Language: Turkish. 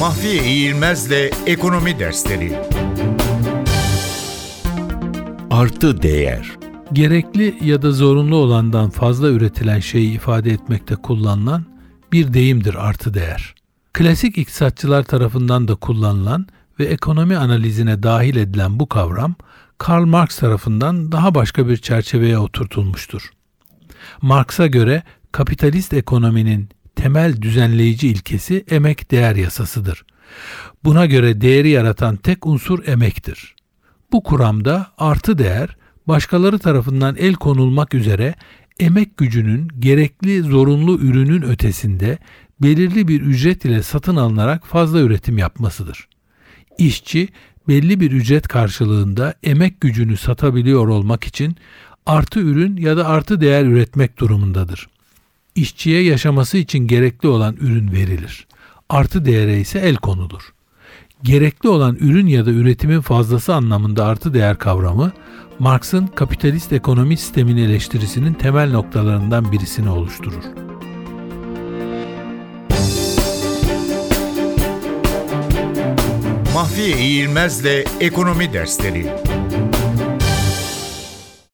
Mahfiye İğilmez'le Ekonomi Dersleri Artı Değer Gerekli ya da zorunlu olandan fazla üretilen şeyi ifade etmekte kullanılan bir deyimdir artı değer. Klasik iktisatçılar tarafından da kullanılan ve ekonomi analizine dahil edilen bu kavram, Karl Marx tarafından daha başka bir çerçeveye oturtulmuştur. Marx'a göre kapitalist ekonominin temel düzenleyici ilkesi emek değer yasasıdır. Buna göre değeri yaratan tek unsur emektir. Bu kuramda artı değer başkaları tarafından el konulmak üzere emek gücünün gerekli zorunlu ürünün ötesinde belirli bir ücret ile satın alınarak fazla üretim yapmasıdır. İşçi belli bir ücret karşılığında emek gücünü satabiliyor olmak için artı ürün ya da artı değer üretmek durumundadır. İşçiye yaşaması için gerekli olan ürün verilir. Artı değere ise el konulur. Gerekli olan ürün ya da üretimin fazlası anlamında artı değer kavramı Marx'ın kapitalist ekonomi sistemini eleştirisinin temel noktalarından birisini oluşturur. Mahfiye İğilmez'le Ekonomi Dersleri